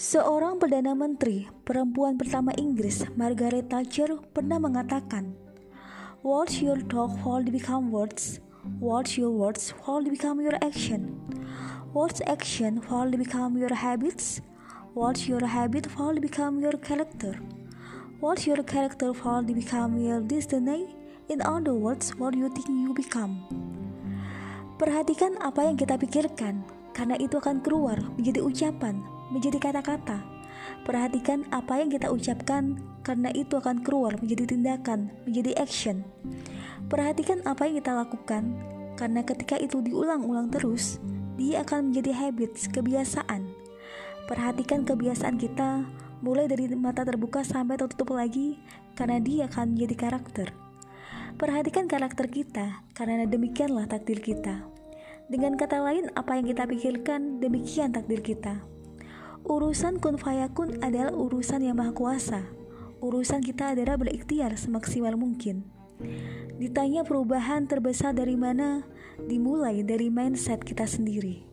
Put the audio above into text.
Seorang Perdana Menteri perempuan pertama Inggris, Margaret Thatcher, pernah mengatakan, What's your talk will become words, What's your words will become your action, What's action will become your habits, What's your habit will become your character, What's your character will become your destiny, In other words, what you think you become. Perhatikan apa yang kita pikirkan, karena itu akan keluar menjadi ucapan, menjadi kata-kata. Perhatikan apa yang kita ucapkan, karena itu akan keluar menjadi tindakan, menjadi action. Perhatikan apa yang kita lakukan, karena ketika itu diulang-ulang terus, dia akan menjadi habits, kebiasaan. Perhatikan kebiasaan kita, mulai dari mata terbuka sampai tertutup lagi, karena dia akan menjadi karakter. Perhatikan karakter kita, karena demikianlah takdir kita. Dengan kata lain, apa yang kita pikirkan, demikian takdir kita. Urusan kun fayakun adalah urusan yang maha kuasa. Urusan kita adalah berikhtiar semaksimal mungkin. Ditanya perubahan terbesar dari mana? Dimulai dari mindset kita sendiri.